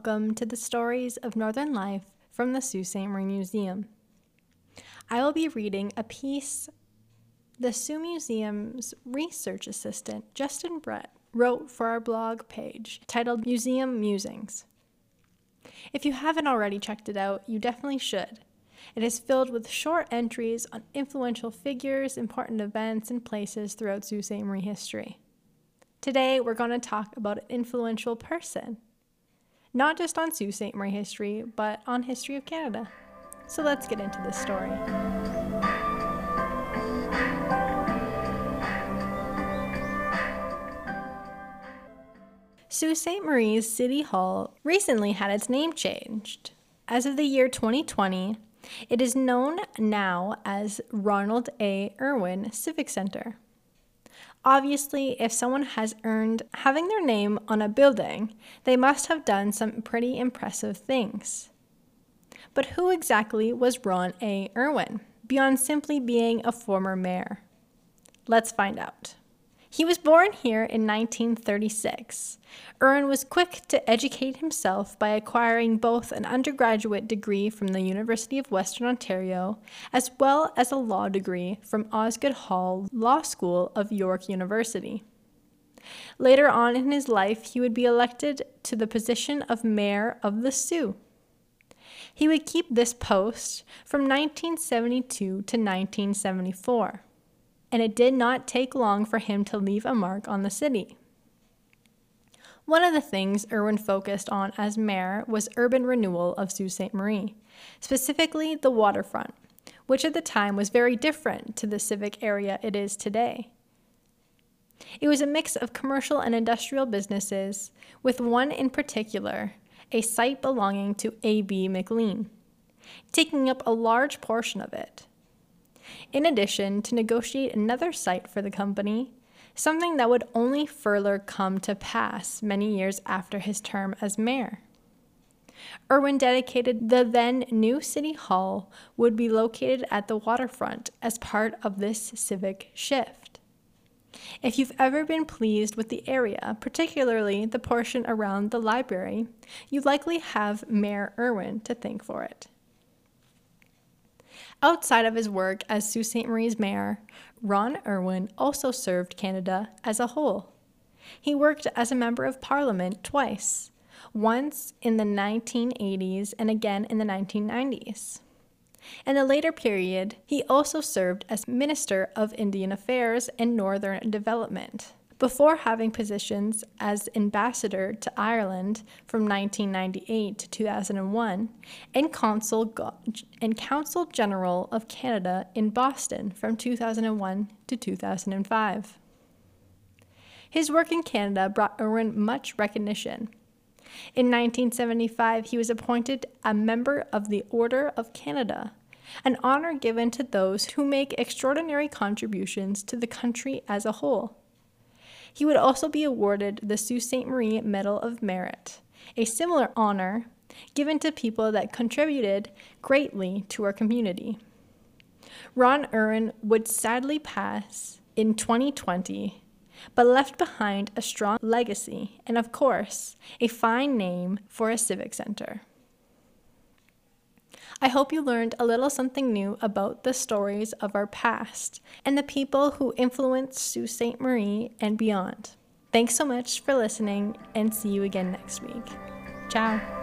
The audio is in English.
welcome to the stories of Northern life from the Sault Ste. Marie Museum. I will be reading a piece the Sault Museum's research assistant, Justin Brett, wrote for our blog page titled Museum Musings. If you haven't already checked it out, you definitely should. It is filled with short entries on influential figures, important events, and places throughout Sault Ste. Marie history. Today, we're going to talk about an influential person, not just on Sault Ste. Marie history, but on history of Canada. So let's get into this story. Sault Ste. Marie's City Hall recently had its name changed. As of the year 2020, it is known now as Ronald A. Irwin Civic Center. Obviously, if someone has earned having their name on a building, they must have done some pretty impressive things. But who exactly was Ron A. Irwin, beyond simply being a former mayor? Let's find out. He was born here in 1936. Irwin was quick to educate himself by acquiring both an undergraduate degree from the University of Western Ontario as well as a law degree from Osgoode Hall Law School of York University. Later on in his life, he would be elected to the position of Mayor of the Sault. He would keep this post from 1972 to 1974 and it did not take long for him to leave a mark on the city. One of the things Irwin focused on as mayor was urban renewal of Sault Ste. Marie, specifically the waterfront, which at the time was very different to the civic area it is today. It was a mix of commercial and industrial businesses, with one in particular, a site belonging to A.B. McLean, taking up a large portion of it in addition to negotiate another site for the company, something that would only further come to pass many years after his term as mayor. Irwin dedicated the then new City Hall would be located at the waterfront as part of this civic shift. If you've ever been pleased with the area, particularly the portion around the library, you likely have Mayor Irwin to thank for it. Outside of his work as Sault Ste. Marie's mayor, Ron Irwin also served Canada as a whole. He worked as a member of parliament twice, once in the 1980s and again in the 1990s. In the later period, he also served as Minister of Indian Affairs and Northern Development before having positions as ambassador to Ireland from 1998 to 2001 and consul and consul general of Canada in Boston from 2001 to 2005. His work in Canada brought Irwin much recognition. In 1975, he was appointed a member of the Order of Canada, an honor given to those who make extraordinary contributions to the country as a whole. He would also be awarded the Sault Ste. Marie Medal of Merit, a similar honor given to people that contributed greatly to our community. Ron Irwin would sadly pass in 2020, but left behind a strong legacy and, of course, a fine name for a civic center. I hope you learned a little something new about the stories of our past and the people who influenced Sault Ste. Marie and beyond. Thanks so much for listening and see you again next week. Ciao.